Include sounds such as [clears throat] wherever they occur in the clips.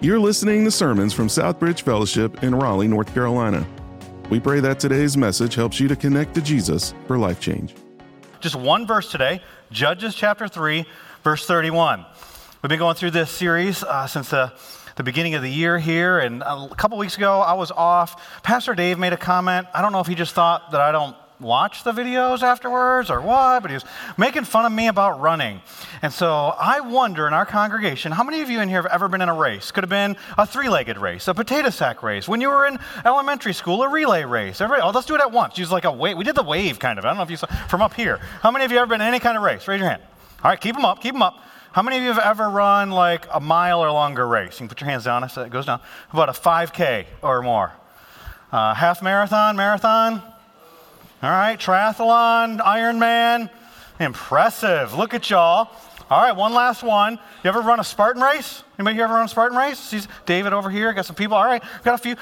You're listening to sermons from Southbridge Fellowship in Raleigh, North Carolina. We pray that today's message helps you to connect to Jesus for life change. Just one verse today, Judges chapter 3, verse 31. We've been going through this series uh, since the, the beginning of the year here, and a couple weeks ago I was off. Pastor Dave made a comment. I don't know if he just thought that I don't watch the videos afterwards or what, but he was making fun of me about running. And so I wonder in our congregation, how many of you in here have ever been in a race? Could have been a three legged race, a potato sack race. When you were in elementary school, a relay race. Everybody, oh, let's do it at once. Use like a wave. We did the wave kind of. I don't know if you saw from up here. How many of you ever been in any kind of race? Raise your hand. All right, keep them up, keep them up. How many of you have ever run like a mile or longer race? You can put your hands down as it goes down. About a 5K or more. Uh, half marathon, marathon, all right, triathlon, Ironman. Impressive. Look at y'all. All right, one last one. You ever run a Spartan race? Anybody here ever run a Spartan race? See David over here. Got some people. All right, got a few.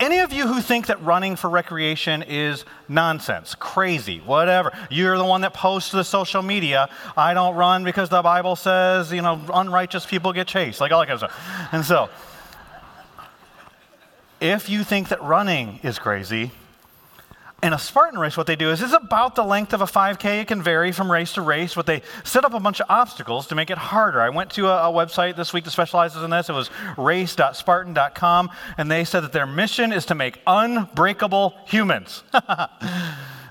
Any of you who think that running for recreation is nonsense, crazy, whatever? You're the one that posts to the social media. I don't run because the Bible says, you know, unrighteous people get chased, like all that kind of stuff. And so, if you think that running is crazy, in a Spartan race, what they do is it's about the length of a 5K. It can vary from race to race, but they set up a bunch of obstacles to make it harder. I went to a, a website this week that specializes in this. It was race.spartan.com, and they said that their mission is to make unbreakable humans. [laughs]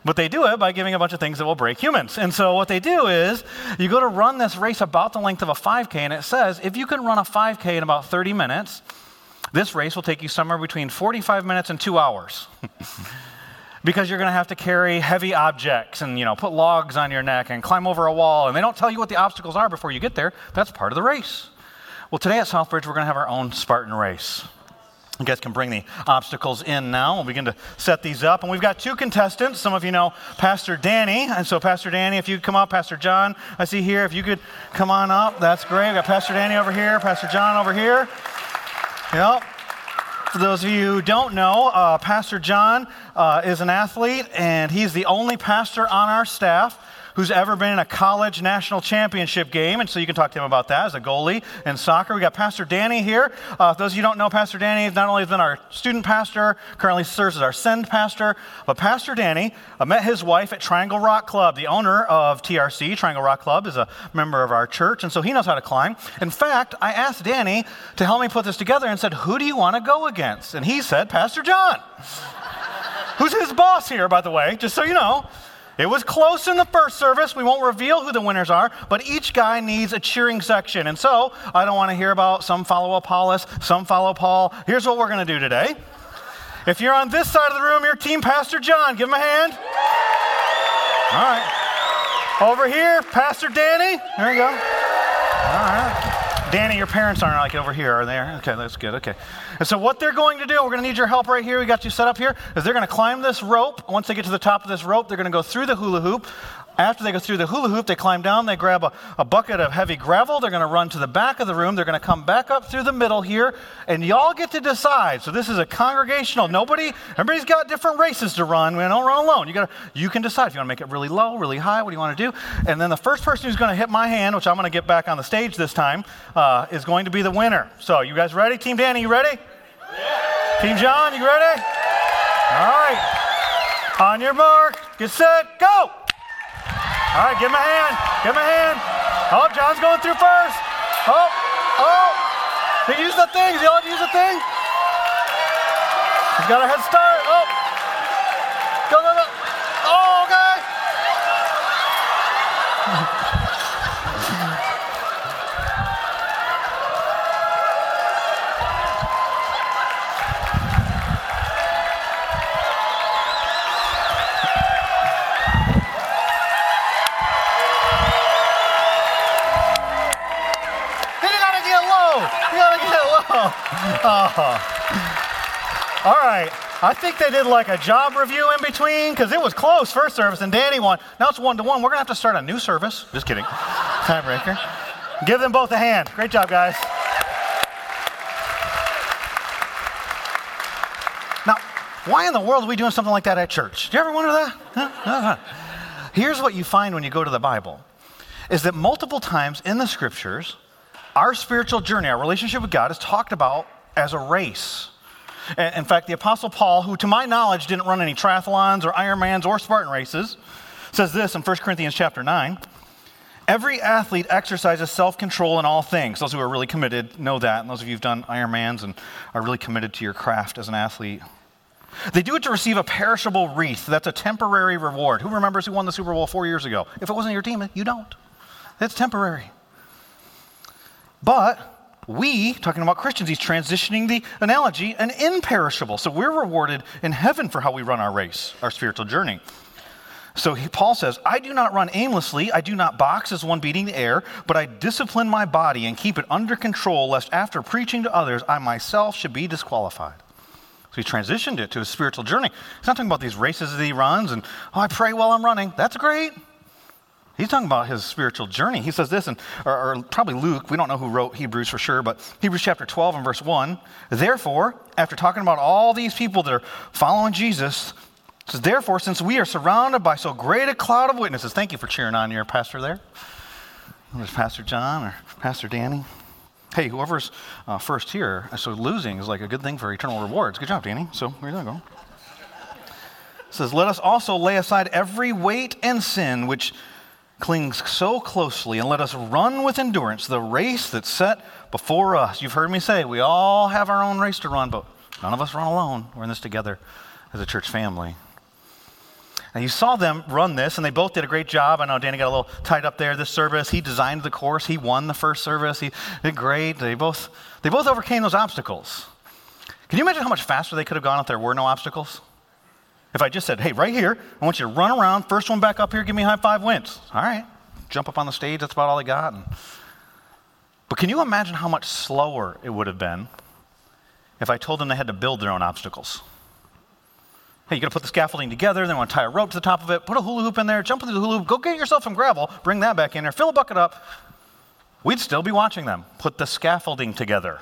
But they do it by giving a bunch of things that will break humans. And so what they do is you go to run this race about the length of a 5K, and it says if you can run a 5K in about 30 minutes, this race will take you somewhere between 45 minutes and two hours. [laughs] because you're going to have to carry heavy objects and you know put logs on your neck and climb over a wall and they don't tell you what the obstacles are before you get there that's part of the race well today at southbridge we're going to have our own spartan race you guys can bring the obstacles in now. We'll begin to set these up. And we've got two contestants. Some of you know Pastor Danny. And so, Pastor Danny, if you come up, Pastor John, I see here, if you could come on up, that's great. We've got Pastor Danny over here, Pastor John over here. Yep. For those of you who don't know, uh, Pastor John uh, is an athlete, and he's the only pastor on our staff who's ever been in a college national championship game. And so you can talk to him about that as a goalie in soccer. We got Pastor Danny here. Uh, those of you don't know, Pastor Danny not only has been our student pastor, currently serves as our send pastor, but Pastor Danny uh, met his wife at Triangle Rock Club. The owner of TRC, Triangle Rock Club, is a member of our church, and so he knows how to climb. In fact, I asked Danny to help me put this together and said, Who do you want to go against? And he said, Pastor John. [laughs] Who's his boss here, by the way, just so you know. It was close in the first service. We won't reveal who the winners are, but each guy needs a cheering section. And so I don't want to hear about some follow Apollos, some follow Paul. Here's what we're going to do today. If you're on this side of the room, you're Team Pastor John. Give him a hand. All right. Over here, Pastor Danny. There you go. All right. Danny, your parents aren't like over here, are they? Okay, that's good. Okay. And so, what they're going to do, we're going to need your help right here. We got you set up here. Is they're going to climb this rope. Once they get to the top of this rope, they're going to go through the hula hoop. After they go through the hula hoop, they climb down, they grab a, a bucket of heavy gravel, they're going to run to the back of the room, they're going to come back up through the middle here, and y'all get to decide. So this is a congregational, nobody, everybody's got different races to run. We don't run alone. You, gotta, you can decide if you want to make it really low, really high, what do you want to do? And then the first person who's going to hit my hand, which I'm going to get back on the stage this time, uh, is going to be the winner. So you guys ready? Team Danny, you ready? Yeah. Team John, you ready? Yeah. All right. On your mark, get set, go! All right, give him a hand. Give him a hand. Oh, John's going through first. Oh, oh. He used the thing. He use the thing. He's got a head start. [laughs] All right. I think they did like a job review in between because it was close first service and Danny won. Now it's one to one. We're going to have to start a new service. Just kidding. [laughs] Tiebreaker. Give them both a hand. Great job, guys. Now, why in the world are we doing something like that at church? Do you ever wonder that? Huh? Uh-huh. Here's what you find when you go to the Bible is that multiple times in the scriptures, Our spiritual journey, our relationship with God, is talked about as a race. In fact, the Apostle Paul, who to my knowledge didn't run any triathlons or Ironmans or Spartan races, says this in 1 Corinthians chapter 9. Every athlete exercises self control in all things. Those who are really committed know that. And those of you who've done Ironmans and are really committed to your craft as an athlete. They do it to receive a perishable wreath. That's a temporary reward. Who remembers who won the Super Bowl four years ago? If it wasn't your team, you don't. It's temporary. But we, talking about Christians, he's transitioning the analogy, an imperishable. So we're rewarded in heaven for how we run our race, our spiritual journey. So he, Paul says, I do not run aimlessly. I do not box as one beating the air, but I discipline my body and keep it under control, lest after preaching to others, I myself should be disqualified. So he transitioned it to a spiritual journey. He's not talking about these races that he runs and, oh, I pray while I'm running. That's great. He's talking about his spiritual journey. He says this, and, or, or, probably Luke, we don't know who wrote Hebrews for sure, but Hebrews chapter 12 and verse 1. Therefore, after talking about all these people that are following Jesus, says, Therefore, since we are surrounded by so great a cloud of witnesses, thank you for cheering on your pastor there. There's Pastor John or Pastor Danny hey, whoever's uh, first here, so losing is like a good thing for eternal rewards. Good job, Danny. So here you go. It says, Let us also lay aside every weight and sin which clings so closely, and let us run with endurance the race that's set before us. You've heard me say, we all have our own race to run, but none of us run alone. We're in this together as a church family. And you saw them run this, and they both did a great job. I know Danny got a little tied up there this service. He designed the course, he won the first service. He did great. They both, they both overcame those obstacles. Can you imagine how much faster they could have gone if there were no obstacles? If I just said, hey, right here, I want you to run around, first one back up here, give me high five wins. All right, jump up on the stage, that's about all they got. And, but can you imagine how much slower it would have been if I told them they had to build their own obstacles? Hey, you got to put the scaffolding together, then want to tie a rope to the top of it, put a hula hoop in there, jump into the hula hoop, go get yourself some gravel, bring that back in there, fill a bucket up. We'd still be watching them put the scaffolding together.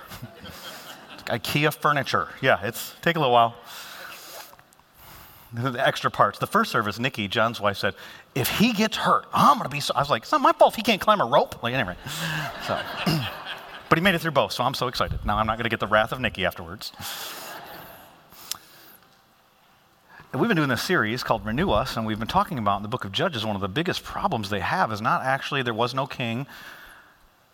[laughs] IKEA furniture. Yeah, it's take a little while. [laughs] The extra parts. The first service, Nikki, John's wife, said, "If he gets hurt, I'm gonna be." So I was like, "It's not my fault. If he can't climb a rope." Like anyway, [laughs] so, [clears throat] but he made it through both, so I'm so excited. Now I'm not gonna get the wrath of Nikki afterwards. And we've been doing this series called Renew Us, and we've been talking about in the book of Judges, one of the biggest problems they have is not actually there was no king.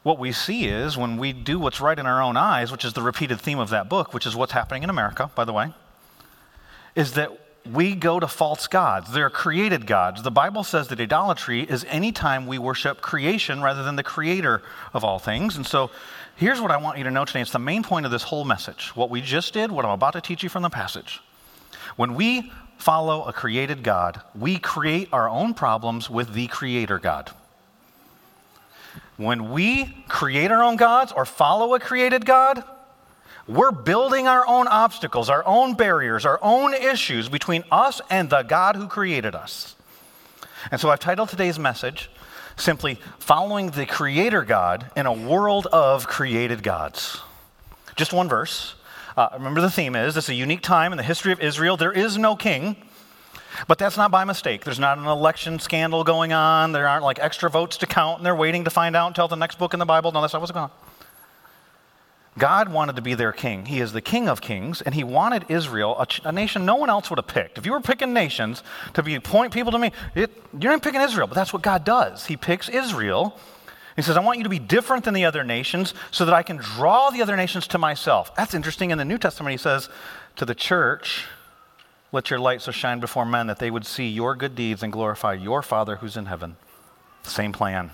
What we see is when we do what's right in our own eyes, which is the repeated theme of that book, which is what's happening in America, by the way, is that we go to false gods. They're created gods. The Bible says that idolatry is any time we worship creation rather than the creator of all things. And so here's what I want you to know today. It's the main point of this whole message. What we just did, what I'm about to teach you from the passage. When we follow a created God, we create our own problems with the creator God. When we create our own gods or follow a created God, we're building our own obstacles, our own barriers, our own issues between us and the God who created us. And so I've titled today's message simply Following the Creator God in a World of Created Gods. Just one verse. Uh, remember, the theme is this is a unique time in the history of Israel. There is no king, but that's not by mistake. There's not an election scandal going on. There aren't like extra votes to count, and they're waiting to find out until the next book in the Bible. No, that's not what's going on. God wanted to be their king. He is the king of kings, and he wanted Israel, a, a, nation no one else would have picked. If you were picking nations to be point people to me, it, you're not picking Israel, but that's what God does. He picks Israel he says, I want you to be different than the other nations so that I can draw the other nations to myself. That's interesting. In the New Testament, he says, To the church, let your light so shine before men that they would see your good deeds and glorify your Father who's in heaven. Same plan.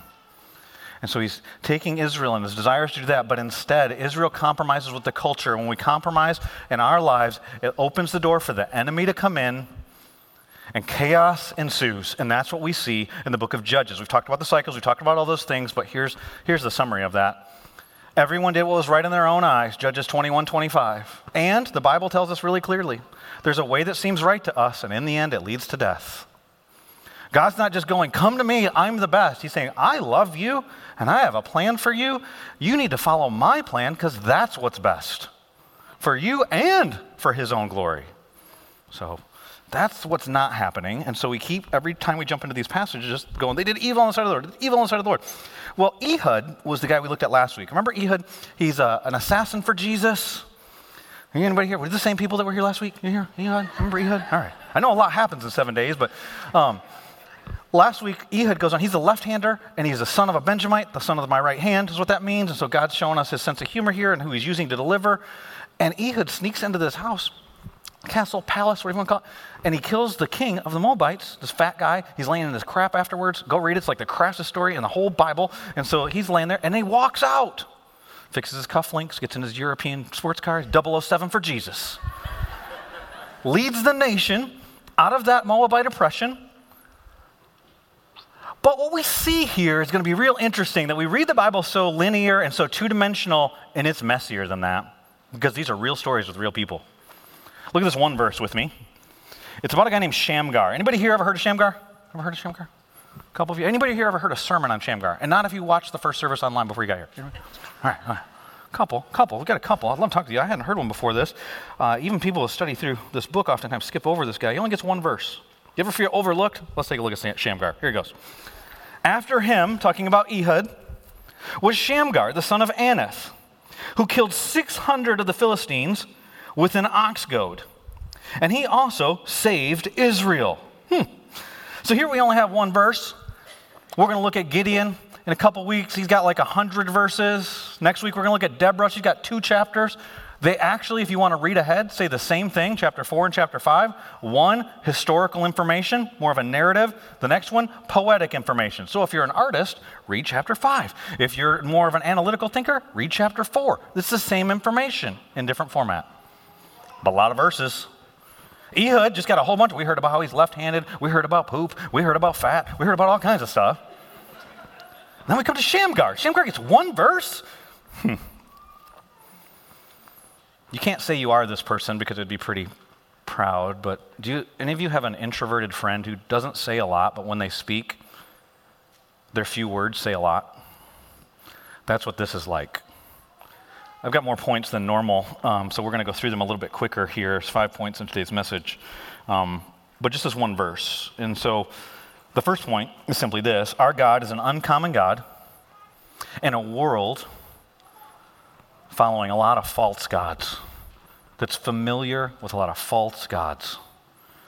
And so he's taking Israel and his desires to do that, but instead, Israel compromises with the culture. When we compromise in our lives, it opens the door for the enemy to come in and chaos ensues. And that's what we see in the book of Judges. We've talked about the cycles, we've talked about all those things, but here's, here's the summary of that. Everyone did what was right in their own eyes, Judges 21 25. And the Bible tells us really clearly there's a way that seems right to us, and in the end, it leads to death. God's not just going, Come to me, I'm the best. He's saying, I love you, and I have a plan for you. You need to follow my plan because that's what's best for you and for his own glory. So, That's what's not happening. And so we keep, every time we jump into these passages, just going, they did evil on the side of the Lord, evil on the side of the Lord. Well, Ehud was the guy we looked at last week. Remember Ehud? He's a, uh, an assassin for Jesus. Anybody here? Were the same people that were here last week? You here? Ehud? Remember Ehud? All right. I know a lot happens in seven days, but um, last week Ehud goes on. He's a left-hander, and he's the son of a Benjamite, the son of my right hand is what that means. And so God's showing us his sense of humor here and who he's using to deliver. And Ehud sneaks into this house castle, palace, whatever you want to call it. And he kills the king of the Moabites, this fat guy. He's laying in his crap afterwards. Go read it. It's like the crassest story in the whole Bible. And so he's laying there and he walks out, fixes his cufflinks, gets in his European sports car, 007 for Jesus. Leads the nation out of that Moabite oppression. But what we see here is going to be real interesting that we read the Bible so linear and so two dimensional, and it's messier than that because these are real stories with real people. Look at this one verse with me. It's about a guy named Shamgar. Anybody here ever heard of Shamgar? Ever heard of Shamgar? A couple of you. Anybody here ever heard a sermon on Shamgar? And not if you watched the first service online before you got here. All right, all right. Couple, couple. We've got a couple. I'd love to talk to you. I hadn't heard one before this. Uh, even people who study through this book oftentimes skip over this guy. He only gets one verse. You ever feel overlooked? Let's take a look at Shamgar. Here he goes. After him, talking about Ehud, was Shamgar, the son of Anath, who killed 600 of the Philistines with an ox goad. And he also saved Israel. Hmm. So here we only have one verse. We're going to look at Gideon in a couple weeks. He's got like 100 verses. Next week, we're going to look at Deborah. She's got two chapters. They actually, if you want to read ahead, say the same thing, chapter 4 and chapter 5. One, historical information, more of a narrative. The next one, poetic information. So if you're an artist, read chapter 5. If you're more of an analytical thinker, read chapter 4. It's the same information in different format but a lot of verses. Ehud just got a whole bunch. We heard about how he's left handed. We heard about poop. We heard about fat. We heard about all kinds of stuff. Then we come to Shamgar. Shamgar gets one verse. Hmm. You can't say you are this person because it'd be pretty proud, but do you, any of you have an introverted friend who doesn't say a lot, but when they speak, their few words say a lot? That's what this is like. I've got more points than normal, um, so we're going to go through them a little bit quicker here. It's five points in today's message, um, but just as one verse. And so the first point is simply this Our God is an uncommon God in a world following a lot of false gods, that's familiar with a lot of false gods.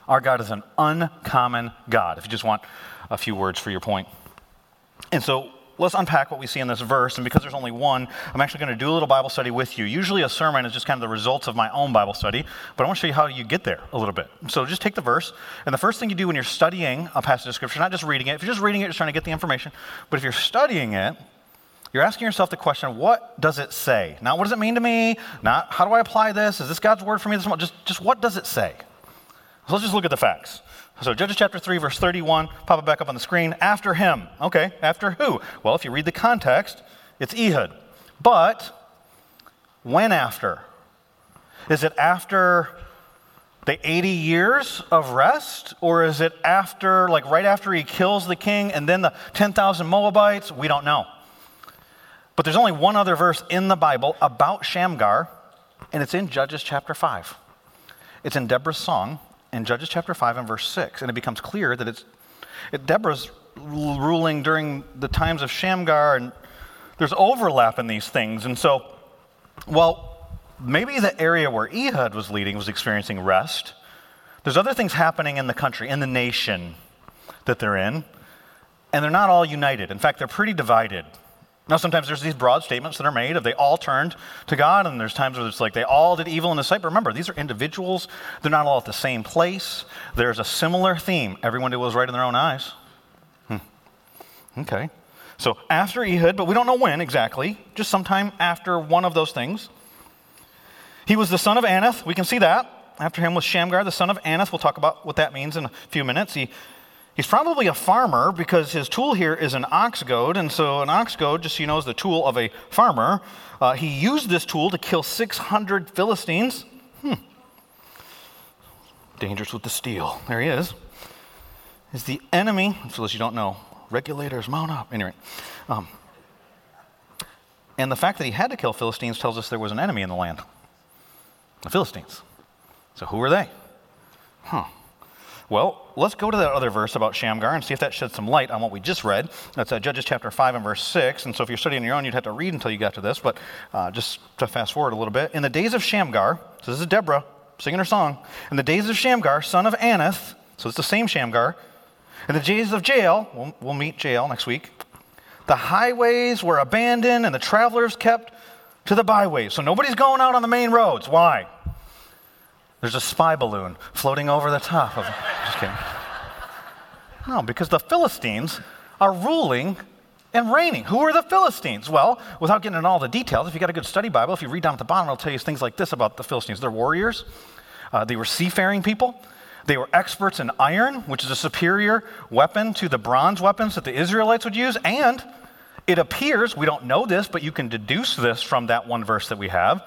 Our God is an uncommon God, if you just want a few words for your point. And so let's unpack what we see in this verse. And because there's only one, I'm actually going to do a little Bible study with you. Usually a sermon is just kind of the results of my own Bible study, but I want to show you how you get there a little bit. So just take the verse, and the first thing you do when you're studying a passage of Scripture, not just reading it, if you're just reading it, you're trying to get the information, but if you're studying it, you're asking yourself the question, what does it say? Not what does it mean to me? Not how do I apply this? Is this God's word for me? this Just, just what does it say? So let's just look at the facts. So, Judges chapter 3, verse 31, pop it back up on the screen. After him. Okay, after who? Well, if you read the context, it's Ehud. But when after? Is it after the 80 years of rest? Or is it after, like right after he kills the king and then the 10,000 Moabites? We don't know. But there's only one other verse in the Bible about Shamgar, and it's in Judges chapter 5. It's in Deborah's song in Judges chapter 5 and verse 6. And it becomes clear that it's it, Deborah's ruling during the times of Shamgar, and there's overlap in these things. And so, well, maybe the area where Ehud was leading was experiencing rest. There's other things happening in the country, in the nation that they're in, and they're not all united. In fact, they're pretty divided. Now, sometimes there's these broad statements that are made of they all turned to God, and there's times where it's like they all did evil in His sight. But remember, these are individuals. They're not all at the same place. There's a similar theme. Everyone did what was right in their own eyes. Hmm. Okay. So after Ehud, but we don't know when exactly, just sometime after one of those things. He was the son of Anath. We can see that. After him was Shamgar, the son of Anath. We'll talk about what that means in a few minutes. He He's probably a farmer because his tool here is an ox goad. And so, an ox goad, just so you know, is the tool of a farmer. Uh, he used this tool to kill 600 Philistines. Hmm. Dangerous with the steel. There he is. Is the enemy, for those you don't know, regulators mount up. Anyway. Um, and the fact that he had to kill Philistines tells us there was an enemy in the land the Philistines. So, who were they? Huh. Well, let's go to that other verse about Shamgar and see if that sheds some light on what we just read. That's uh, Judges chapter 5 and verse 6. And so if you're studying your own, you'd have to read until you got to this. But uh, just to fast forward a little bit. In the days of Shamgar, so this is Deborah singing her song. In the days of Shamgar, son of Anath, so it's the same Shamgar. In the days of Jael, we'll, we'll meet Jael next week. The highways were abandoned and the travelers kept to the byways. So nobody's going out on the main roads. Why? There's a spy balloon floating over the top of it. Just kidding. No, because the Philistines are ruling and reigning. Who are the Philistines? Well, without getting into all the details, if you got a good study Bible, if you read down at the bottom, it'll tell you things like this about the Philistines. They're warriors, uh, they were seafaring people, they were experts in iron, which is a superior weapon to the bronze weapons that the Israelites would use, and it appears, we don't know this, but you can deduce this from that one verse that we have,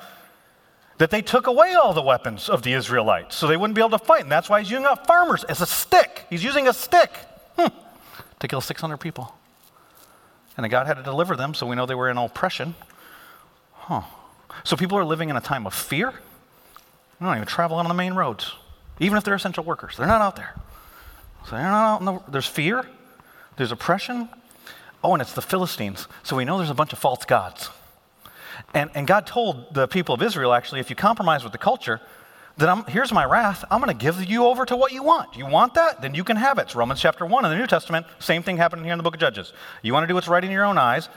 that they took away all the weapons of the Israelites so they wouldn't be able to fight. And that's why he's using up farmers as a stick. He's using a stick hmm, to kill 600 people. And God had to deliver them, so we know they were in oppression. Huh. So people are living in a time of fear. They don't even travel on the main roads, even if they're essential workers. They're not out there. So they're not out the, there's fear, there's oppression. Oh, and it's the Philistines. So we know there's a bunch of false gods. And, and God told the people of Israel, actually, if you compromise with the culture, then I'm, here's my wrath. I'm going to give you over to what you want. You want that? Then you can have it. It's Romans chapter 1 in the New Testament. Same thing happening here in the book of Judges. You want to do what's right in your own eyes?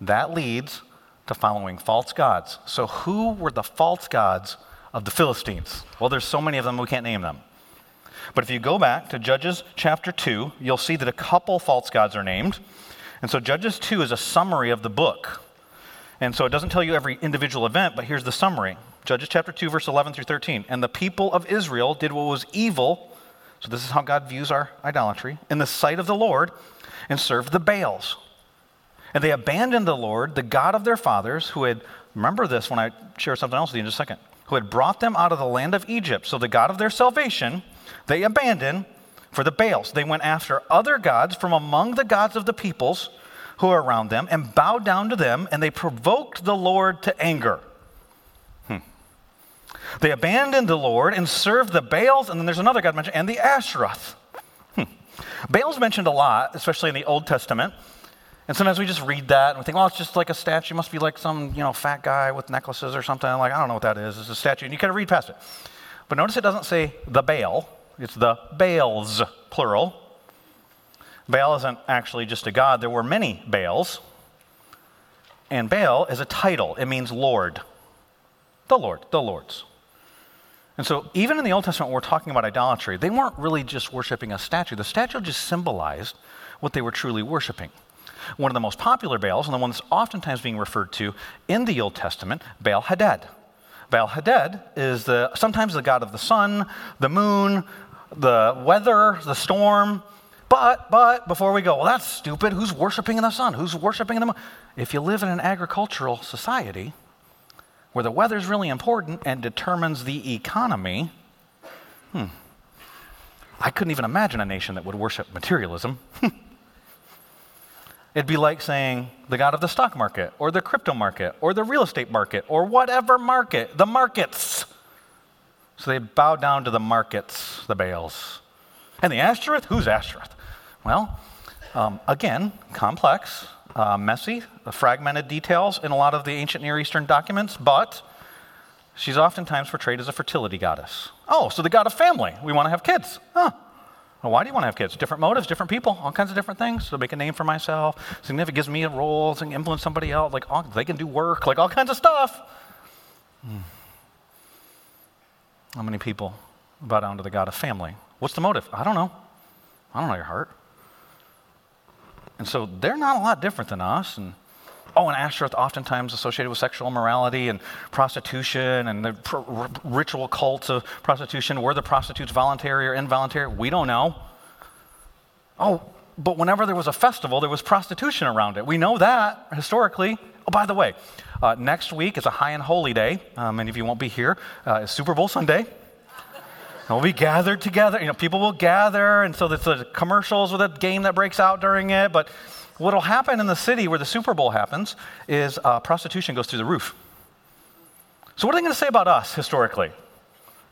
That leads to following false gods. So, who were the false gods of the Philistines? Well, there's so many of them, we can't name them. But if you go back to Judges chapter 2, you'll see that a couple false gods are named. And so, Judges 2 is a summary of the book. And so it doesn't tell you every individual event, but here's the summary Judges chapter 2, verse 11 through 13. And the people of Israel did what was evil. So this is how God views our idolatry in the sight of the Lord and served the Baals. And they abandoned the Lord, the God of their fathers, who had, remember this when I share something else with you in just a second, who had brought them out of the land of Egypt. So the God of their salvation, they abandoned for the Baals. They went after other gods from among the gods of the peoples who are around them and bowed down to them, and they provoked the Lord to anger. Hmm. They abandoned the Lord and served the Baals, and then there's another God mentioned, and the Ashtaroth. Hmm. Baal's mentioned a lot, especially in the Old Testament. And sometimes we just read that and we think, well, it's just like a statue. It must be like some, you know, fat guy with necklaces or something. Like, I don't know what that is. It's a statue. And you kind of read past it. But notice it doesn't say the Baal. It's the Baals, plural. Baal isn't actually just a god, there were many Baals. And Baal is a title, it means Lord. The Lord, the Lord's. And so, even in the Old Testament, when we're talking about idolatry, they weren't really just worshiping a statue. The statue just symbolized what they were truly worshiping. One of the most popular Baals, and the one that's oftentimes being referred to in the Old Testament, Baal Hadad. Baal Hadad is the, sometimes the god of the sun, the moon, the weather, the storm. But, but, before we go, well, that's stupid. Who's worshiping in the sun? Who's worshiping in the moon? If you live in an agricultural society where the weather's really important and determines the economy, hmm, I couldn't even imagine a nation that would worship materialism. [laughs] It'd be like saying the God of the stock market or the crypto market or the real estate market or whatever market, the markets. So they bow down to the markets, the Baals. And the Ashtoreth? Who's Ashtoreth? Well, um, again, complex, uh, messy, fragmented details in a lot of the ancient Near Eastern documents, but she's oftentimes portrayed as a fertility goddess. Oh, so the god of family. We want to have kids. Huh. Well, why do you want to have kids? Different motives, different people, all kinds of different things. So make a name for myself. Significant gives me a role, to influence somebody else. Like all, they can do work, like all kinds of stuff. Hmm. How many people bow down to the God of family? What's the motive? I don't know. I don't know your heart. And so they're not a lot different than us. And oh, and Ashtoreth oftentimes associated with sexual immorality and prostitution and the pr- ritual cults of prostitution. Were the prostitutes voluntary or involuntary? We don't know. Oh, but whenever there was a festival, there was prostitution around it. We know that historically. Oh, by the way, uh, next week is a high and holy day. Uh, many of you won't be here. Uh, it's Super Bowl Sunday. And we'll be gathered together. You know, people will gather, and so there's the commercials with a game that breaks out during it. But what will happen in the city where the Super Bowl happens is uh, prostitution goes through the roof. So, what are they going to say about us historically?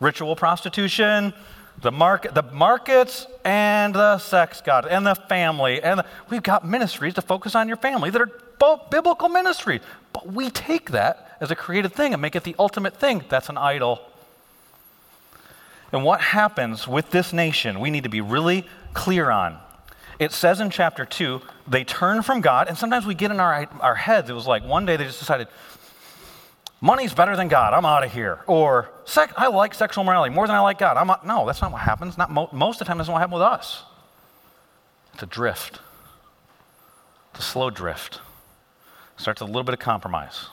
Ritual prostitution, The market, the markets and the sex god and the family and the, we've got ministries to focus on your family that are both biblical ministries. But we take that as a created thing and make it the ultimate thing. That's an idol. And what happens with this nation, we need to be really clear on. It says in chapter 2, they turn from God, and sometimes we get in our, our heads, it was like one day they just decided, money's better than God, I'm out of here. Or, I like sexual morality more than I like God. I'm out. No, that's not what happens. Not mo- most of the time, that's not what happens with us. It's a drift, it's a slow drift. It starts with a little bit of compromise.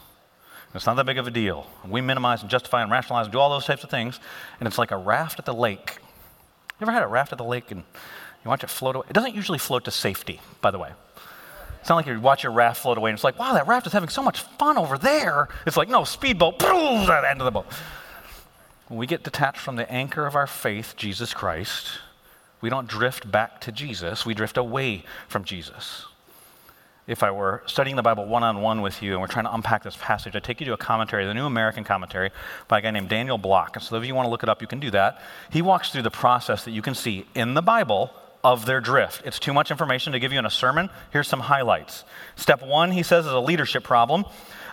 It's not that big of a deal. We minimize and justify and rationalize and do all those types of things, and it's like a raft at the lake. You ever had a raft at the lake and you watch it float away? It doesn't usually float to safety, by the way. It's not like you watch your raft float away and it's like, wow, that raft is having so much fun over there. It's like, no, speedboat, boom, at the end of the boat. When we get detached from the anchor of our faith, Jesus Christ, we don't drift back to Jesus, we drift away from Jesus if I were studying the Bible one on one with you and we're trying to unpack this passage, I'd take you to a commentary, the New American Commentary by a guy named Daniel Block. And so if you want to look it up, you can do that. He walks through the process that you can see in the Bible of their drift. It's too much information to give you in a sermon. Here's some highlights. Step one, he says, is a leadership problem.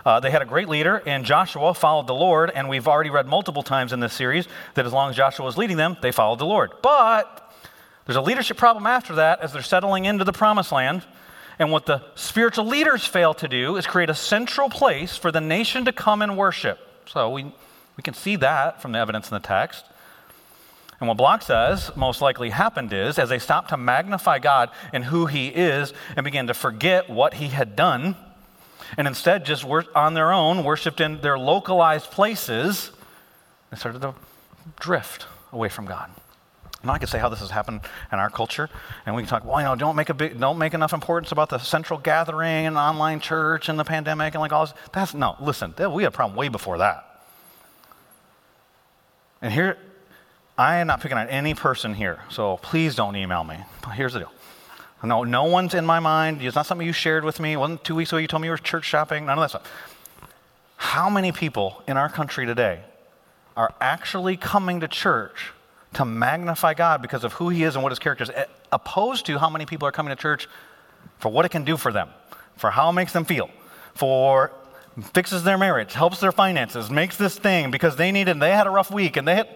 Uh, they had a great leader, and Joshua followed the Lord. And we've already read multiple times in this series that as long as Joshua was leading them, they followed the Lord. But there's a leadership problem after that as they're settling into the promised land. And what the spiritual leaders fail to do is create a central place for the nation to come and worship. So we, we can see that from the evidence in the text. And what Block says most likely happened is, as they stopped to magnify God and who He is and began to forget what He had done, and instead just on their own worshiped in their localized places, they started to drift away from God. Now I could say how this has happened in our culture, and we can talk. Well, you know, don't make a big, don't make enough importance about the central gathering and online church and the pandemic and like all this. That's no. Listen, we had a problem way before that. And here, I am not picking on any person here, so please don't email me. Here's the deal. No, no one's in my mind. It's not something you shared with me. It wasn't two weeks ago you told me you were church shopping. None of that stuff. How many people in our country today are actually coming to church to magnify God because of who He is and what His character is, eh, opposed to how many people are coming to church for what it can do for them, for how it makes them feel, for fixes their marriage, helps their finances, makes this thing because they needed, they had a rough week and they had.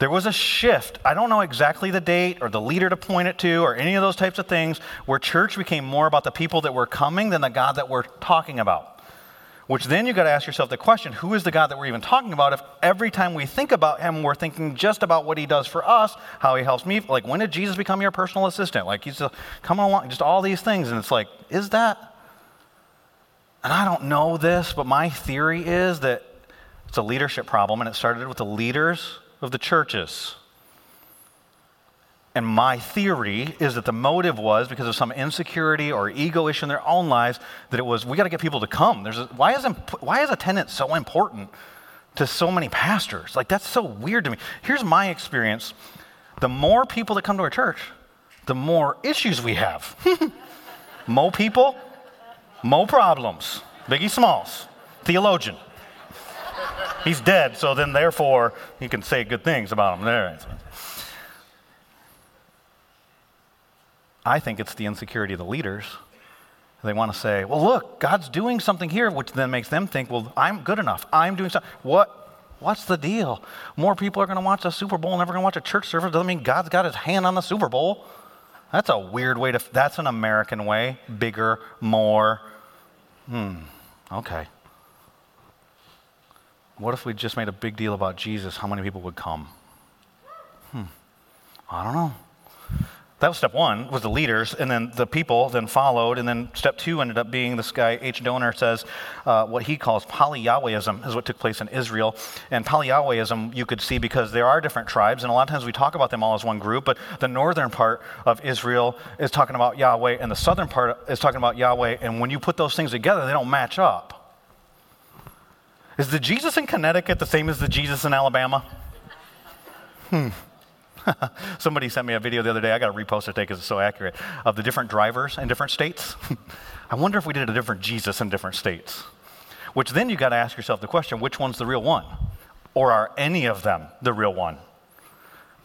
There was a shift. I don't know exactly the date or the leader to point it to or any of those types of things where church became more about the people that were coming than the God that we're talking about. Which then you've got to ask yourself the question who is the God that we're even talking about if every time we think about him, we're thinking just about what he does for us, how he helps me? Like, when did Jesus become your personal assistant? Like, he's coming along, just all these things. And it's like, is that? And I don't know this, but my theory is that it's a leadership problem, and it started with the leaders of the churches. And my theory is that the motive was because of some insecurity or ego issue in their own lives, that it was, we got to get people to come. There's a, why, is, why is attendance so important to so many pastors? Like, that's so weird to me. Here's my experience the more people that come to our church, the more issues we have. [laughs] more people, more problems. Biggie Smalls, theologian. He's dead, so then therefore he can say good things about him. There. I think it's the insecurity of the leaders. They want to say, well, look, God's doing something here, which then makes them think, well, I'm good enough. I'm doing something. What? What's the deal? More people are going to watch a Super Bowl, never going to watch a church service. Doesn't mean God's got his hand on the Super Bowl. That's a weird way to, that's an American way. Bigger, more. Hmm, okay. What if we just made a big deal about Jesus? How many people would come? Hmm, I don't know. That was step one, was the leaders, and then the people then followed, and then step two ended up being this guy, H. Donner says, uh, what he calls poly-Yahwehism is what took place in Israel. And poly-Yahwehism you could see because there are different tribes, and a lot of times we talk about them all as one group, but the northern part of Israel is talking about Yahweh, and the southern part is talking about Yahweh, and when you put those things together, they don't match up. Is the Jesus in Connecticut the same as the Jesus in Alabama? Hmm. [laughs] Somebody sent me a video the other day. I got to repost it today because it's so accurate of the different drivers in different states. [laughs] I wonder if we did a different Jesus in different states. Which then you got to ask yourself the question which one's the real one? Or are any of them the real one?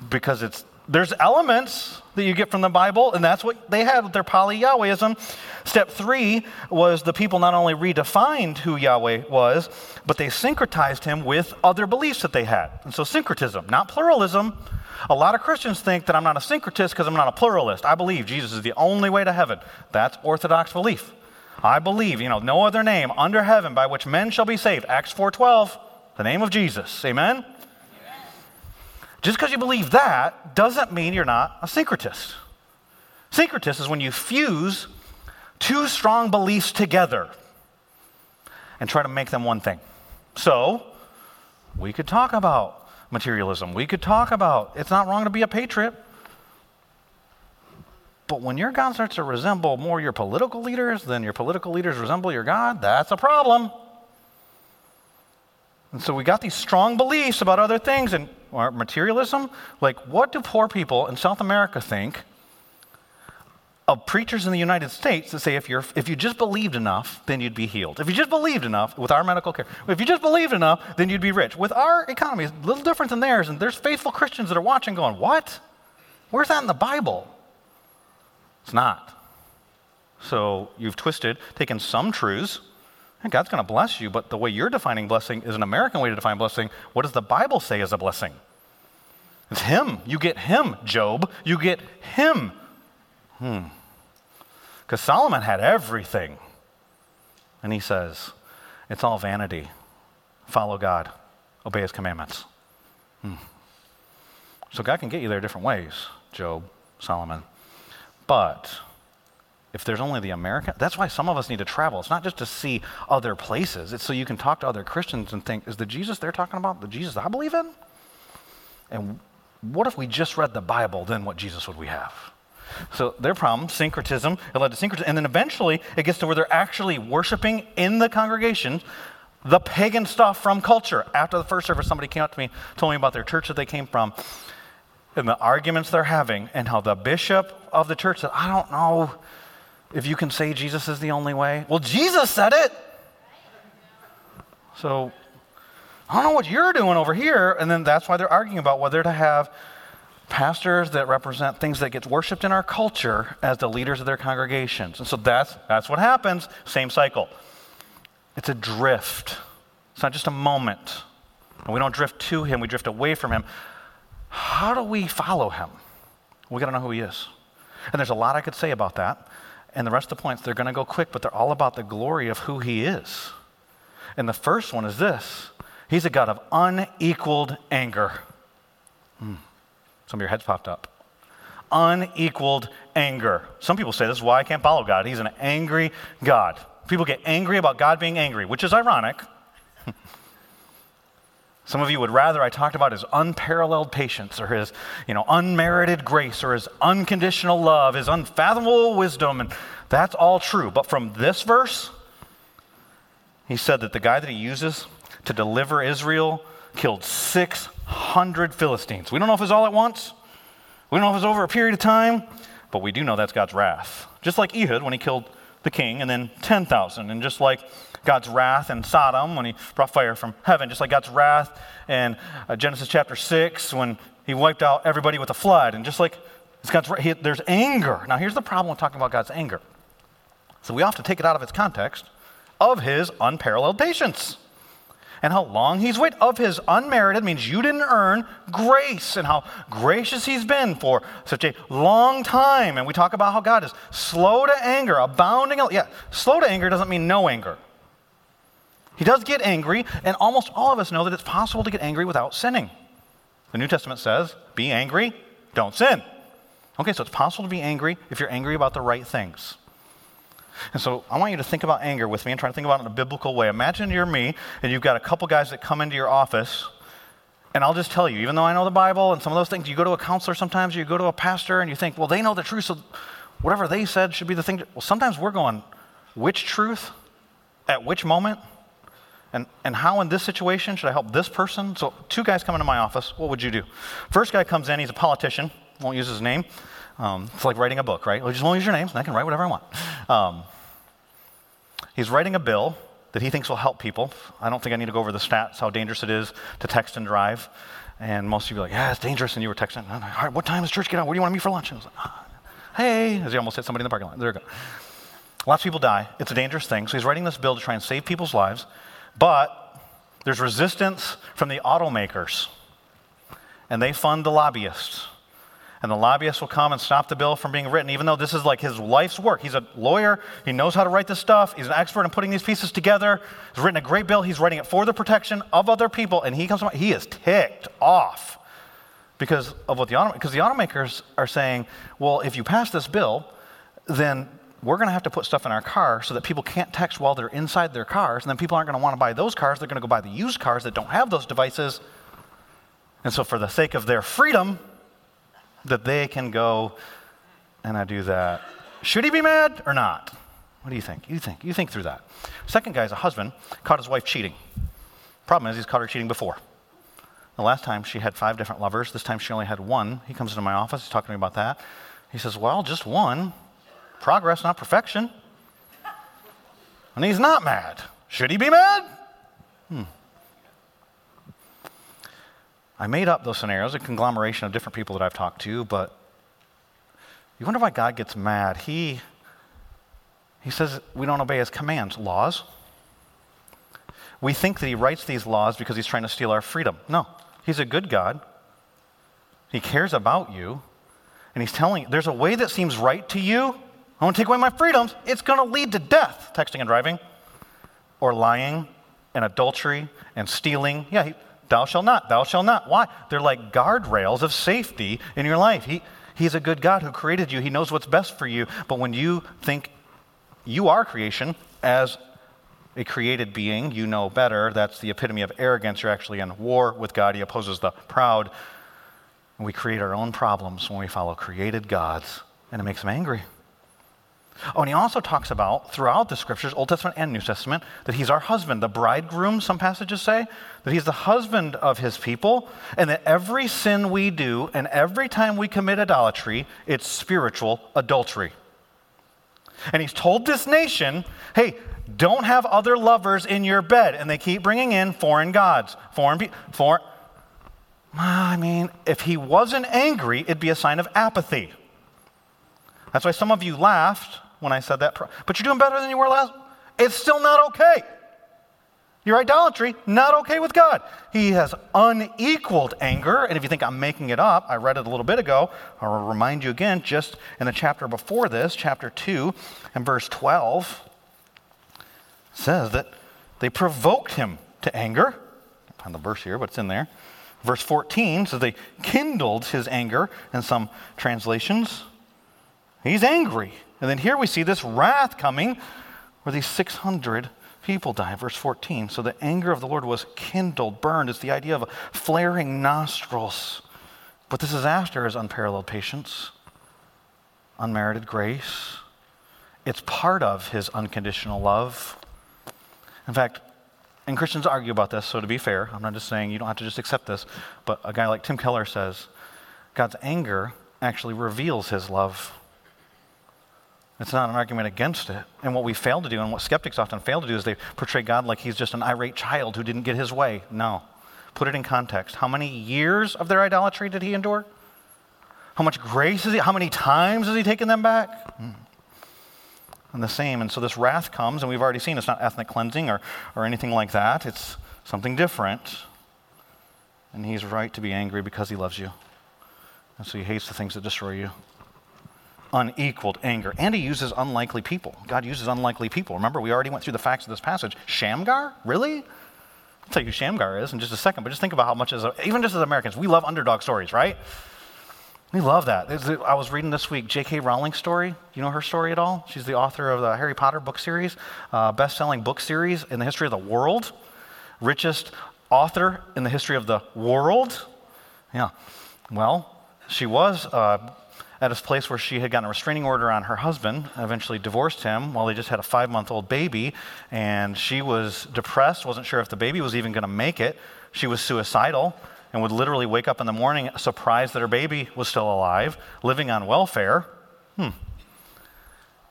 because it's there's elements that you get from the Bible, and that's what they had with their poly Yahwehism. Step three was the people not only redefined who Yahweh was, but they syncretized him with other beliefs that they had. And so, syncretism, not pluralism. A lot of Christians think that I'm not a syncretist because I'm not a pluralist. I believe Jesus is the only way to heaven. That's Orthodox belief. I believe, you know, no other name under heaven by which men shall be saved. Acts 4:12, the name of Jesus. Amen. Just because you believe that doesn't mean you're not a syncretist. Syncretist is when you fuse two strong beliefs together and try to make them one thing. So, we could talk about materialism. We could talk about it's not wrong to be a patriot. But when your God starts to resemble more your political leaders than your political leaders resemble your God, that's a problem. And so we got these strong beliefs about other things and materialism. Like, what do poor people in South America think of preachers in the United States that say if, you're, if you just believed enough, then you'd be healed? If you just believed enough with our medical care, if you just believed enough, then you'd be rich. With our economy, it's a little different than theirs, and there's faithful Christians that are watching going, What? Where's that in the Bible? It's not. So you've twisted, taken some truths God's going to bless you, but the way you're defining blessing is an American way to define blessing. What does the Bible say is a blessing? It's Him. You get Him, Job. You get Him. Hmm. Because Solomon had everything. And he says, it's all vanity. Follow God, obey His commandments. Hmm. So God can get you there different ways, Job, Solomon. But if there's only the American, that's why some of us need to travel. It's not just to see other places, it's so you can talk to other Christians and think, is the Jesus they're talking about the Jesus I believe in? And what if we just read the Bible, then what Jesus would we have? So their problem, syncretism, it led to syncretism. And then eventually it gets to where they're actually worshiping in the congregation the pagan stuff from culture. After the first service, somebody came up to me, told me about their church that they came from, and the arguments they're having, and how the bishop of the church said, I don't know if you can say Jesus is the only way? Well, Jesus said it. So I don't know what you're doing over here. And then that's why they're arguing about whether to have pastors that represent things that get worshiped in our culture as the leaders of their congregations. And so that's, that's what happens. Same cycle. It's a drift. It's not just a moment. And we don't drift to him, we drift away from him. How do we follow him? We got to know who he is. And there's a lot I could say about that. And the rest of the points, they're going to go quick, but they're all about the glory of who he is. And the first one is this He's a God of unequaled anger. Hmm. Some of your heads popped up. Unequaled anger. Some people say this is why I can't follow God. He's an angry God. People get angry about God being angry, which is ironic. [laughs] Some of you would rather I talked about his unparalleled patience or his, you know, unmerited grace or his unconditional love, his unfathomable wisdom, and that's all true. But from this verse, he said that the guy that he uses to deliver Israel killed 600 Philistines. We don't know if it's all at once. We don't know if it's over a period of time, but we do know that's God's wrath. Just like Ehud when he killed the king and then 10,000, and just like God's wrath in Sodom when he brought fire from heaven, just like God's wrath in uh, Genesis chapter 6 when he wiped out everybody with a flood. And just like God's, he, there's anger. Now, here's the problem with talking about God's anger. So we often take it out of its context of his unparalleled patience and how long he's waited, of his unmerited, means you didn't earn grace, and how gracious he's been for such a long time. And we talk about how God is slow to anger, abounding. Yeah, slow to anger doesn't mean no anger. He does get angry, and almost all of us know that it's possible to get angry without sinning. The New Testament says, be angry, don't sin. Okay, so it's possible to be angry if you're angry about the right things. And so I want you to think about anger with me and try to think about it in a biblical way. Imagine you're me, and you've got a couple guys that come into your office, and I'll just tell you, even though I know the Bible and some of those things, you go to a counselor sometimes, you go to a pastor, and you think, well, they know the truth, so whatever they said should be the thing. To, well, sometimes we're going, which truth? At which moment? And, and how in this situation should I help this person? So, two guys come into my office. What would you do? First guy comes in, he's a politician, won't use his name. Um, it's like writing a book, right? Well, just won't use your names, and I can write whatever I want. Um, he's writing a bill that he thinks will help people. I don't think I need to go over the stats, how dangerous it is to text and drive. And most of you are like, yeah, it's dangerous. And you were texting, all right, what time is church get out? What do you want to meet for lunch? And I was like, ah, hey, as he almost hit somebody in the parking lot. There you go. Lots of people die. It's a dangerous thing. So he's writing this bill to try and save people's lives. But there's resistance from the automakers. And they fund the lobbyists and the lobbyists will come and stop the bill from being written, even though this is like his life's work. He's a lawyer, he knows how to write this stuff, he's an expert in putting these pieces together. He's written a great bill, he's writing it for the protection of other people, and he comes, he is ticked off because of what the auto, because the automakers are saying, well, if you pass this bill, then we're going to have to put stuff in our car so that people can't text while they're inside their cars, and then people aren't going to want to buy those cars. They're going to go buy the used cars that don't have those devices. And so, for the sake of their freedom, that they can go and I do that. Should he be mad or not? What do you think? You think. You think through that. Second guy is a husband caught his wife cheating. Problem is, he's caught her cheating before. The last time she had five different lovers. This time she only had one. He comes into my office. He's talking to me about that. He says, Well, just one. Progress, not perfection. And he's not mad. Should he be mad? Hmm. I made up those scenarios, a conglomeration of different people that I've talked to, but you wonder why God gets mad. He, he says we don't obey his commands, laws. We think that he writes these laws because he's trying to steal our freedom. No, he's a good God. He cares about you. And he's telling you, there's a way that seems right to you. I want to take away my freedoms. It's going to lead to death, texting and driving, or lying, and adultery, and stealing. Yeah, he, Thou shalt not, thou shalt not. Why? They're like guardrails of safety in your life. He, he's a good God who created you. He knows what's best for you. But when you think you are creation as a created being, you know better. That's the epitome of arrogance. You're actually in war with God. He opposes the proud. We create our own problems when we follow created gods, and it makes him angry. Oh, and he also talks about throughout the scriptures, Old Testament and New Testament, that he's our husband, the bridegroom, some passages say, that he's the husband of his people, and that every sin we do and every time we commit idolatry, it's spiritual adultery. And he's told this nation, hey, don't have other lovers in your bed. And they keep bringing in foreign gods, foreign people, foreign. I mean, if he wasn't angry, it'd be a sign of apathy. That's why some of you laughed when I said that. But you're doing better than you were last. It's still not okay. Your idolatry, not okay with God. He has unequaled anger. And if you think I'm making it up, I read it a little bit ago. I'll remind you again, just in the chapter before this, chapter 2 and verse 12, says that they provoked him to anger. I find the verse here, but it's in there. Verse 14 says they kindled his anger in some translations. He's angry. And then here we see this wrath coming where these 600 people die. Verse 14. So the anger of the Lord was kindled, burned. It's the idea of flaring nostrils. But this is after his unparalleled patience, unmerited grace. It's part of his unconditional love. In fact, and Christians argue about this, so to be fair, I'm not just saying you don't have to just accept this, but a guy like Tim Keller says God's anger actually reveals his love. It's not an argument against it. And what we fail to do, and what skeptics often fail to do, is they portray God like he's just an irate child who didn't get his way. No. Put it in context. How many years of their idolatry did he endure? How much grace is he? How many times has he taken them back? Hmm. And the same. And so this wrath comes, and we've already seen it's not ethnic cleansing or, or anything like that. It's something different. And he's right to be angry because he loves you. And so he hates the things that destroy you unequaled anger. And he uses unlikely people. God uses unlikely people. Remember, we already went through the facts of this passage. Shamgar? Really? I'll tell you who Shamgar is in just a second, but just think about how much, as a, even just as Americans, we love underdog stories, right? We love that. I was reading this week J.K. Rowling's story. You know her story at all? She's the author of the Harry Potter book series, uh, best selling book series in the history of the world, richest author in the history of the world. Yeah. Well, she was uh, at a place where she had gotten a restraining order on her husband, eventually divorced him while they just had a five month old baby. And she was depressed, wasn't sure if the baby was even going to make it. She was suicidal and would literally wake up in the morning surprised that her baby was still alive, living on welfare. Hmm.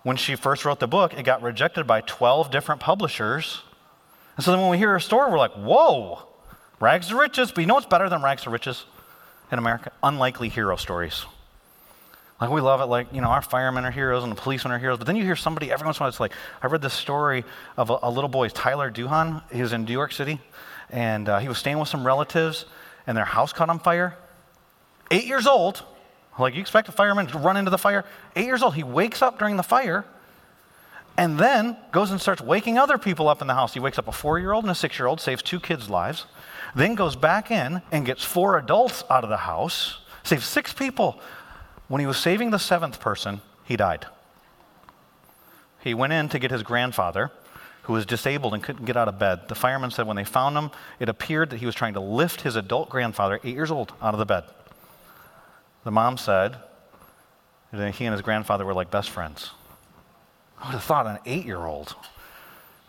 When she first wrote the book, it got rejected by 12 different publishers. And so then when we hear her story, we're like, whoa, Rags to riches, but you know what's better than rags to riches in America? Unlikely hero stories. Like we love it, like, you know, our firemen are heroes and the policemen are heroes. But then you hear somebody, every once in a while, it's like, I read this story of a, a little boy, Tyler Doohan. He was in New York City, and uh, he was staying with some relatives, and their house caught on fire. Eight years old, like you expect a fireman to run into the fire. Eight years old, he wakes up during the fire and then goes and starts waking other people up in the house. He wakes up a four year old and a six year old, saves two kids' lives, then goes back in and gets four adults out of the house, saves six people. When he was saving the seventh person, he died. He went in to get his grandfather, who was disabled and couldn't get out of bed. The firemen said when they found him, it appeared that he was trying to lift his adult grandfather, eight years old, out of the bed. The mom said that he and his grandfather were like best friends. I would have thought an eight year old.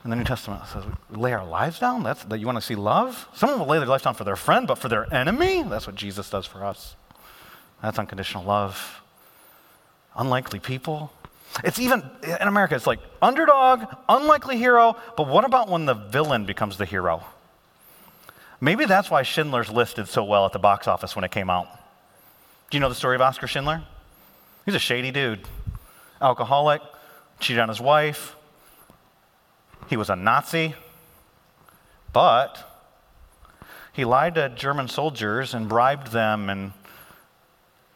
And the New Testament says, lay our lives down? That's, that you want to see love? Someone will lay their life down for their friend, but for their enemy? That's what Jesus does for us. That's unconditional love. Unlikely people. It's even, in America, it's like underdog, unlikely hero, but what about when the villain becomes the hero? Maybe that's why Schindler's List did so well at the box office when it came out. Do you know the story of Oskar Schindler? He's a shady dude, alcoholic, cheated on his wife. He was a Nazi, but he lied to German soldiers and bribed them and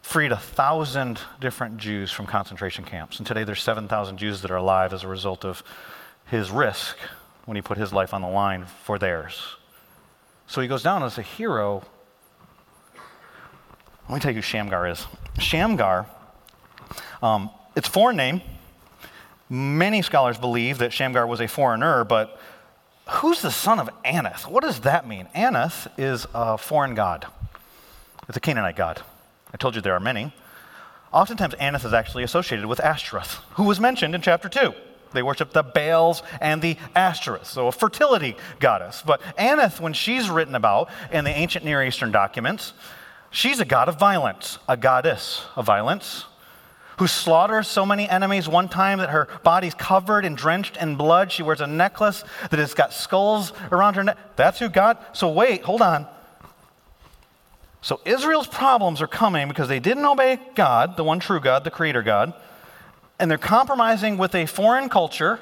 freed a thousand different Jews from concentration camps. And today there's 7,000 Jews that are alive as a result of his risk when he put his life on the line for theirs. So he goes down as a hero. Let me tell you who Shamgar is. Shamgar, um, it's a foreign name. Many scholars believe that Shamgar was a foreigner, but who's the son of Anath? What does that mean? Anath is a foreign god, it's a Canaanite god. I told you there are many. Oftentimes, Anath is actually associated with Ashtoreth, who was mentioned in chapter 2. They worship the Baals and the Ashtoreth, so a fertility goddess. But Anath, when she's written about in the ancient Near Eastern documents, she's a god of violence, a goddess of violence who slaughters so many enemies one time that her body's covered and drenched in blood. She wears a necklace that has got skulls around her neck. That's who God. So wait, hold on. So Israel's problems are coming because they didn't obey God, the one true God, the creator God, and they're compromising with a foreign culture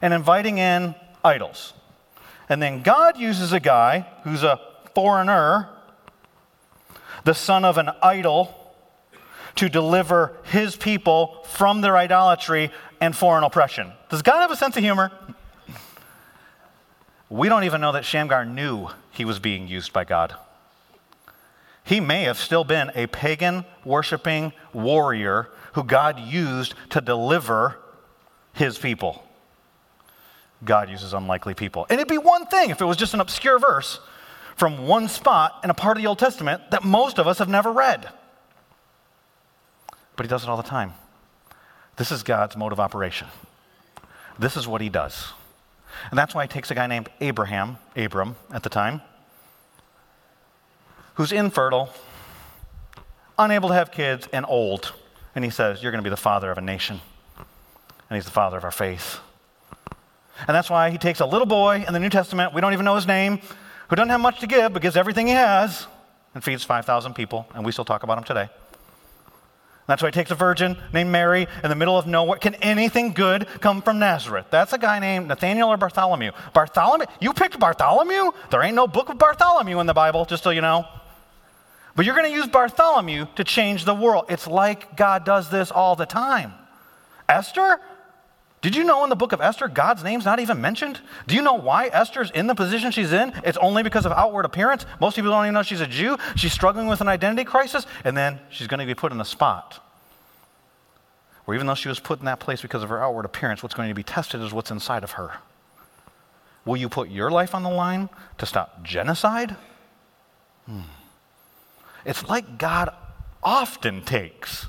and inviting in idols. And then God uses a guy who's a foreigner, the son of an idol to deliver his people from their idolatry and foreign oppression. Does God have a sense of humor? We don't even know that Shamgar knew he was being used by God. He may have still been a pagan worshiping warrior who God used to deliver his people. God uses unlikely people. And it'd be one thing if it was just an obscure verse from one spot in a part of the Old Testament that most of us have never read but he does it all the time. This is God's mode of operation. This is what he does. And that's why he takes a guy named Abraham, Abram at the time, who's infertile, unable to have kids, and old. And he says, You're going to be the father of a nation. And he's the father of our faith. And that's why he takes a little boy in the New Testament, we don't even know his name, who doesn't have much to give, but gives everything he has, and feeds 5,000 people. And we still talk about him today. That's why he takes a virgin named Mary in the middle of nowhere. Can anything good come from Nazareth? That's a guy named Nathaniel or Bartholomew. Bartholomew? You picked Bartholomew? There ain't no book of Bartholomew in the Bible, just so you know. But you're going to use Bartholomew to change the world. It's like God does this all the time. Esther? Did you know in the book of Esther, God's name's not even mentioned? Do you know why Esther's in the position she's in? It's only because of outward appearance. Most people don't even know she's a Jew. She's struggling with an identity crisis, and then she's going to be put in a spot where even though she was put in that place because of her outward appearance, what's going to be tested is what's inside of her. Will you put your life on the line to stop genocide? Hmm. It's like God often takes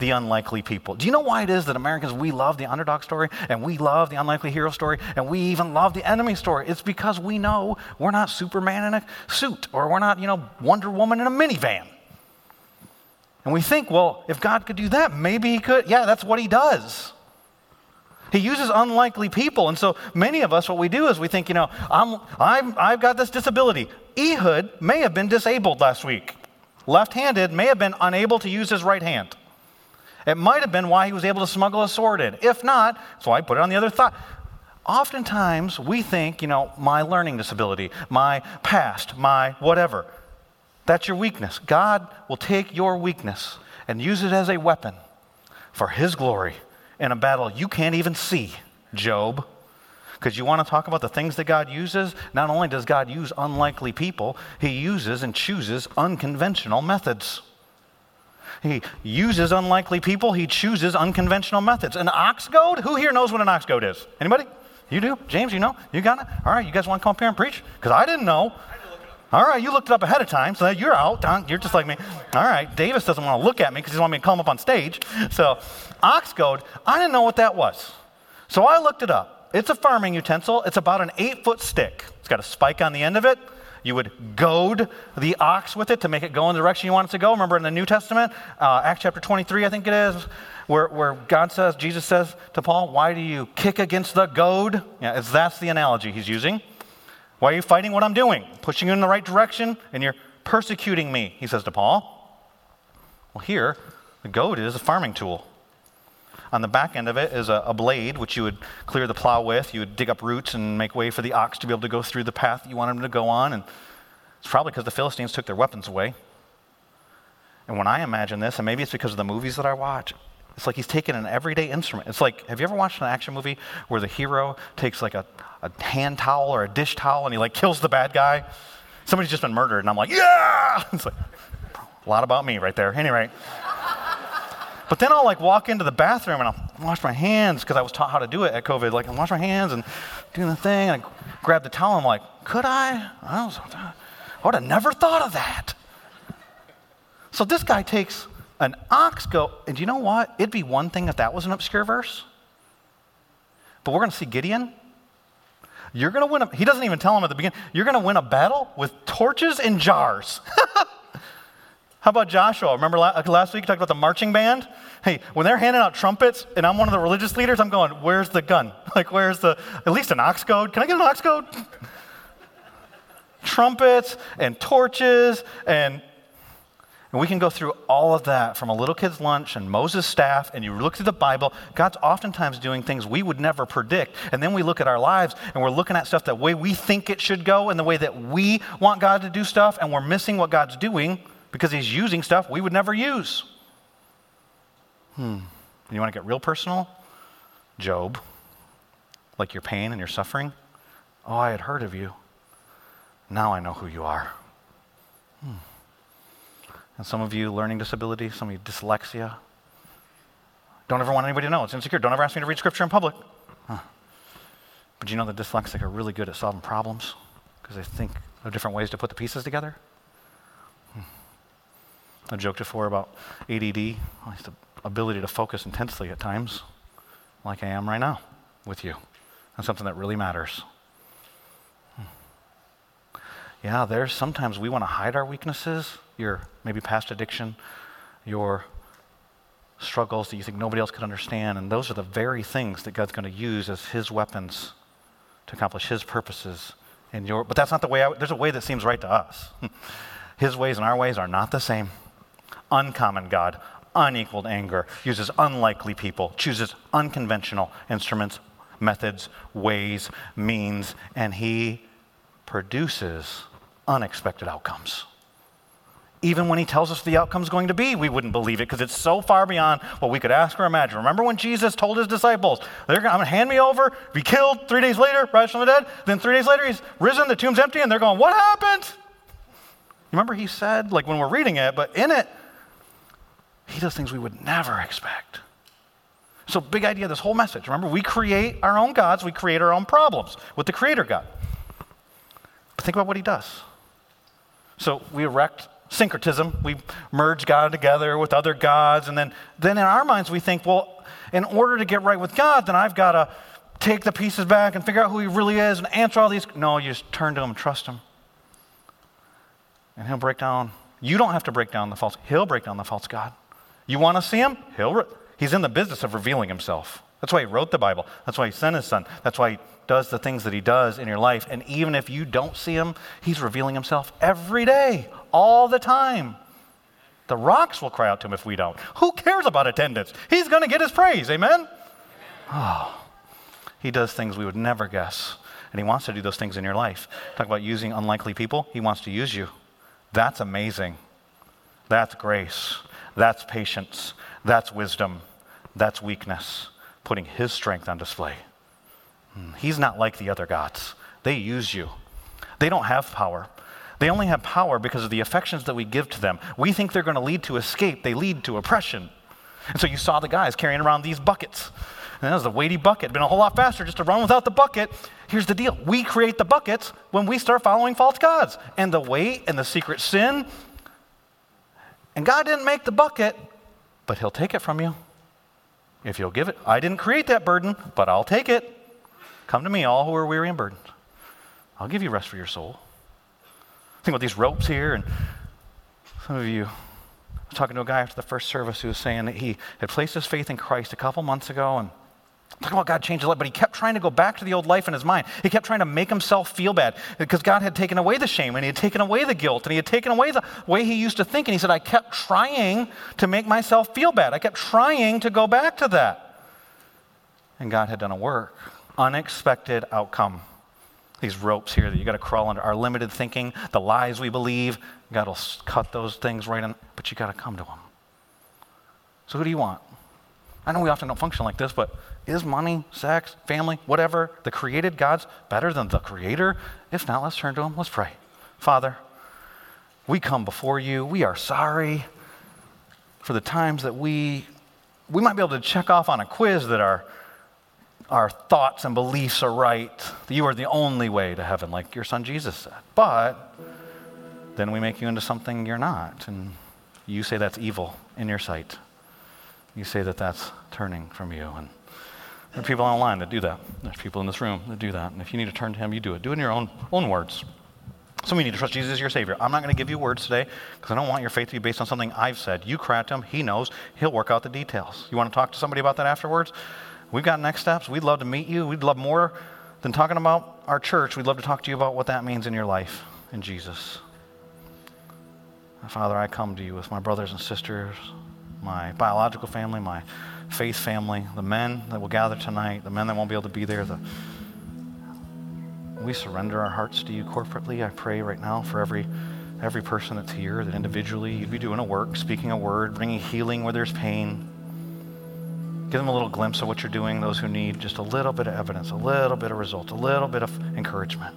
the unlikely people. Do you know why it is that Americans, we love the underdog story and we love the unlikely hero story and we even love the enemy story? It's because we know we're not Superman in a suit or we're not, you know, Wonder Woman in a minivan. And we think, well, if God could do that, maybe he could. Yeah, that's what he does. He uses unlikely people. And so many of us, what we do is we think, you know, I'm, I'm, I've got this disability. Ehud may have been disabled last week. Left handed may have been unable to use his right hand. It might have been why he was able to smuggle a sword in. If not, so I put it on the other thigh. Oftentimes, we think, you know, my learning disability, my past, my whatever. That's your weakness. God will take your weakness and use it as a weapon for his glory in a battle you can't even see, Job. Because you want to talk about the things that God uses? Not only does God use unlikely people, He uses and chooses unconventional methods. He uses unlikely people, He chooses unconventional methods. An ox goad? Who here knows what an ox goad is? Anybody? You do? James, you know? You got it? All right, you guys want to come up here and preach? Because I didn't know. All right, you looked it up ahead of time, so you're out. You're just like me. All right, Davis doesn't want to look at me because he wants me to come up on stage. So, ox goad, I didn't know what that was. So I looked it up. It's a farming utensil. It's about an eight foot stick. It's got a spike on the end of it. You would goad the ox with it to make it go in the direction you want it to go. Remember in the New Testament, uh, Acts chapter 23, I think it is, where, where God says, Jesus says to Paul, Why do you kick against the goad? Yeah, that's the analogy he's using. Why are you fighting what I'm doing? Pushing you in the right direction, and you're persecuting me, he says to Paul. Well, here, the goad is a farming tool. On the back end of it is a, a, blade, which you would clear the plow with. You would dig up roots and make way for the ox to be able to go through the path that you want him to go on. And it's probably because the Philistines took their weapons away. And when I imagine this, and maybe it's because of the movies that I watch, it's like he's taking an everyday instrument. It's like, have you ever watched an action movie where the hero takes like a, a hand towel or a dish towel and he like kills the bad guy? Somebody's just been murdered, and I'm like, yeah! [laughs] It's like a lot about me right there. Anyway. But then I'll like walk into the bathroom and I'll wash my hands because I was taught how to do it at COVID. Like I wash my hands and doing the thing and I grab the towel. And I'm like, could I? I, was, I would have never thought of that. So this guy takes an ox goad, and you know what? It'd be one thing if that was an obscure verse. But we're going to see Gideon. You're going to win a, he doesn't even tell him at the beginning, you're going to win a battle with torches and jars. [laughs] How about Joshua? Remember last week you talked about the marching band? Hey, when they're handing out trumpets and I'm one of the religious leaders, I'm going, where's the gun? [laughs] Like, where's the, at least an ox goad? Can I get an ox goad? [laughs] trumpets and torches and and we can go through all of that from a little kid's lunch and Moses' staff, and you look through the Bible. God's oftentimes doing things we would never predict. And then we look at our lives and we're looking at stuff the way we think it should go and the way that we want God to do stuff, and we're missing what God's doing because he's using stuff we would never use. Hmm. You want to get real personal? Job, like your pain and your suffering. Oh, I had heard of you. Now I know who you are. Hmm. And some of you learning disability, some of you dyslexia. Don't ever want anybody to know. It's insecure. Don't ever ask me to read scripture in public. Huh. But you know the dyslexic are really good at solving problems because they think of different ways to put the pieces together. I joked before about ADD, the ability to focus intensely at times, like I am right now with you. on something that really matters. Hmm. Yeah, there's sometimes we want to hide our weaknesses, your maybe past addiction, your struggles that you think nobody else could understand, and those are the very things that God's going to use as His weapons to accomplish His purposes in your. But that's not the way. I, there's a way that seems right to us. [laughs] His ways and our ways are not the same uncommon God, unequaled anger, uses unlikely people, chooses unconventional instruments, methods, ways, means, and he produces unexpected outcomes. Even when he tells us the outcome's going to be, we wouldn't believe it because it's so far beyond what we could ask or imagine. Remember when Jesus told his disciples, They're going to hand me over, be killed, three days later, rise from the dead? Then three days later, he's risen, the tomb's empty, and they're going, What happened? Remember, he said, like when we're reading it, but in it, he does things we would never expect. So, big idea this whole message. Remember, we create our own gods, we create our own problems with the Creator God. But think about what He does. So, we erect syncretism, we merge God together with other gods, and then, then in our minds we think, well, in order to get right with God, then I've got to take the pieces back and figure out who He really is and answer all these. No, you just turn to Him trust Him. And He'll break down. You don't have to break down the false, He'll break down the false God. You want to see him? He'll re- he's in the business of revealing himself. That's why he wrote the Bible. That's why he sent his son. That's why he does the things that he does in your life. And even if you don't see him, he's revealing himself every day, all the time. The rocks will cry out to him if we don't. Who cares about attendance? He's going to get his praise. Amen? Oh, he does things we would never guess. And he wants to do those things in your life. Talk about using unlikely people. He wants to use you. That's amazing. That's grace. That's patience. That's wisdom. That's weakness. Putting his strength on display. Hmm, he's not like the other gods. They use you. They don't have power. They only have power because of the affections that we give to them. We think they're going to lead to escape, they lead to oppression. And so you saw the guys carrying around these buckets. And that was a weighty bucket. Been a whole lot faster just to run without the bucket. Here's the deal we create the buckets when we start following false gods. And the weight and the secret sin. And God didn't make the bucket, but He'll take it from you if you'll give it. I didn't create that burden, but I'll take it. Come to me, all who are weary and burdened. I'll give you rest for your soul. Think about these ropes here, and some of you. I was talking to a guy after the first service who was saying that he had placed his faith in Christ a couple months ago, and Talking about God changed his life, but he kept trying to go back to the old life in his mind. He kept trying to make himself feel bad because God had taken away the shame and he had taken away the guilt and he had taken away the way he used to think. And he said, I kept trying to make myself feel bad. I kept trying to go back to that. And God had done a work. Unexpected outcome. These ropes here that you got to crawl under, our limited thinking, the lies we believe, God will cut those things right in, but you got to come to Him. So, who do you want? I know we often don't function like this, but is money, sex, family, whatever, the created God's better than the creator? If not, let's turn to him. Let's pray. Father, we come before you. We are sorry for the times that we we might be able to check off on a quiz that our our thoughts and beliefs are right. That you are the only way to heaven, like your son Jesus said. But then we make you into something you're not, and you say that's evil in your sight. You say that that's turning from you, and there are people online that do that. There's people in this room that do that. And if you need to turn to Him, you do it. Do it in your own, own words. Some of you need to trust Jesus as your Savior. I'm not going to give you words today because I don't want your faith to be based on something I've said. You cry to Him, He knows, He'll work out the details. You want to talk to somebody about that afterwards? We've got next steps. We'd love to meet you. We'd love more than talking about our church. We'd love to talk to you about what that means in your life in Jesus. Father, I come to you with my brothers and sisters, my biological family, my faith family, the men that will gather tonight, the men that won't be able to be there, the, we surrender our hearts to you corporately. I pray right now for every every person that's here that individually you'd be doing a work, speaking a word, bringing healing where there's pain. Give them a little glimpse of what you're doing, those who need just a little bit of evidence, a little bit of results, a little bit of encouragement.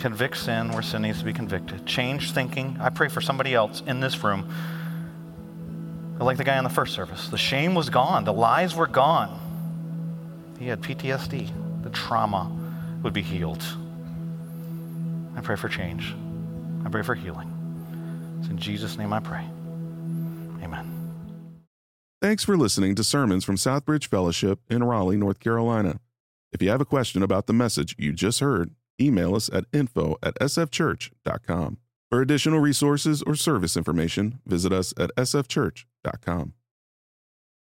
Convict sin where sin needs to be convicted. Change thinking. I pray for somebody else in this room like the guy on the first service. The shame was gone, the lies were gone. He had PTSD. The trauma would be healed. I pray for change. I pray for healing. It's in Jesus' name I pray. Amen. Thanks for listening to sermons from Southbridge Fellowship in Raleigh, North Carolina. If you have a question about the message you just heard, email us at info at sfchurch.com. For additional resources or service information, visit us at sfchurch.com.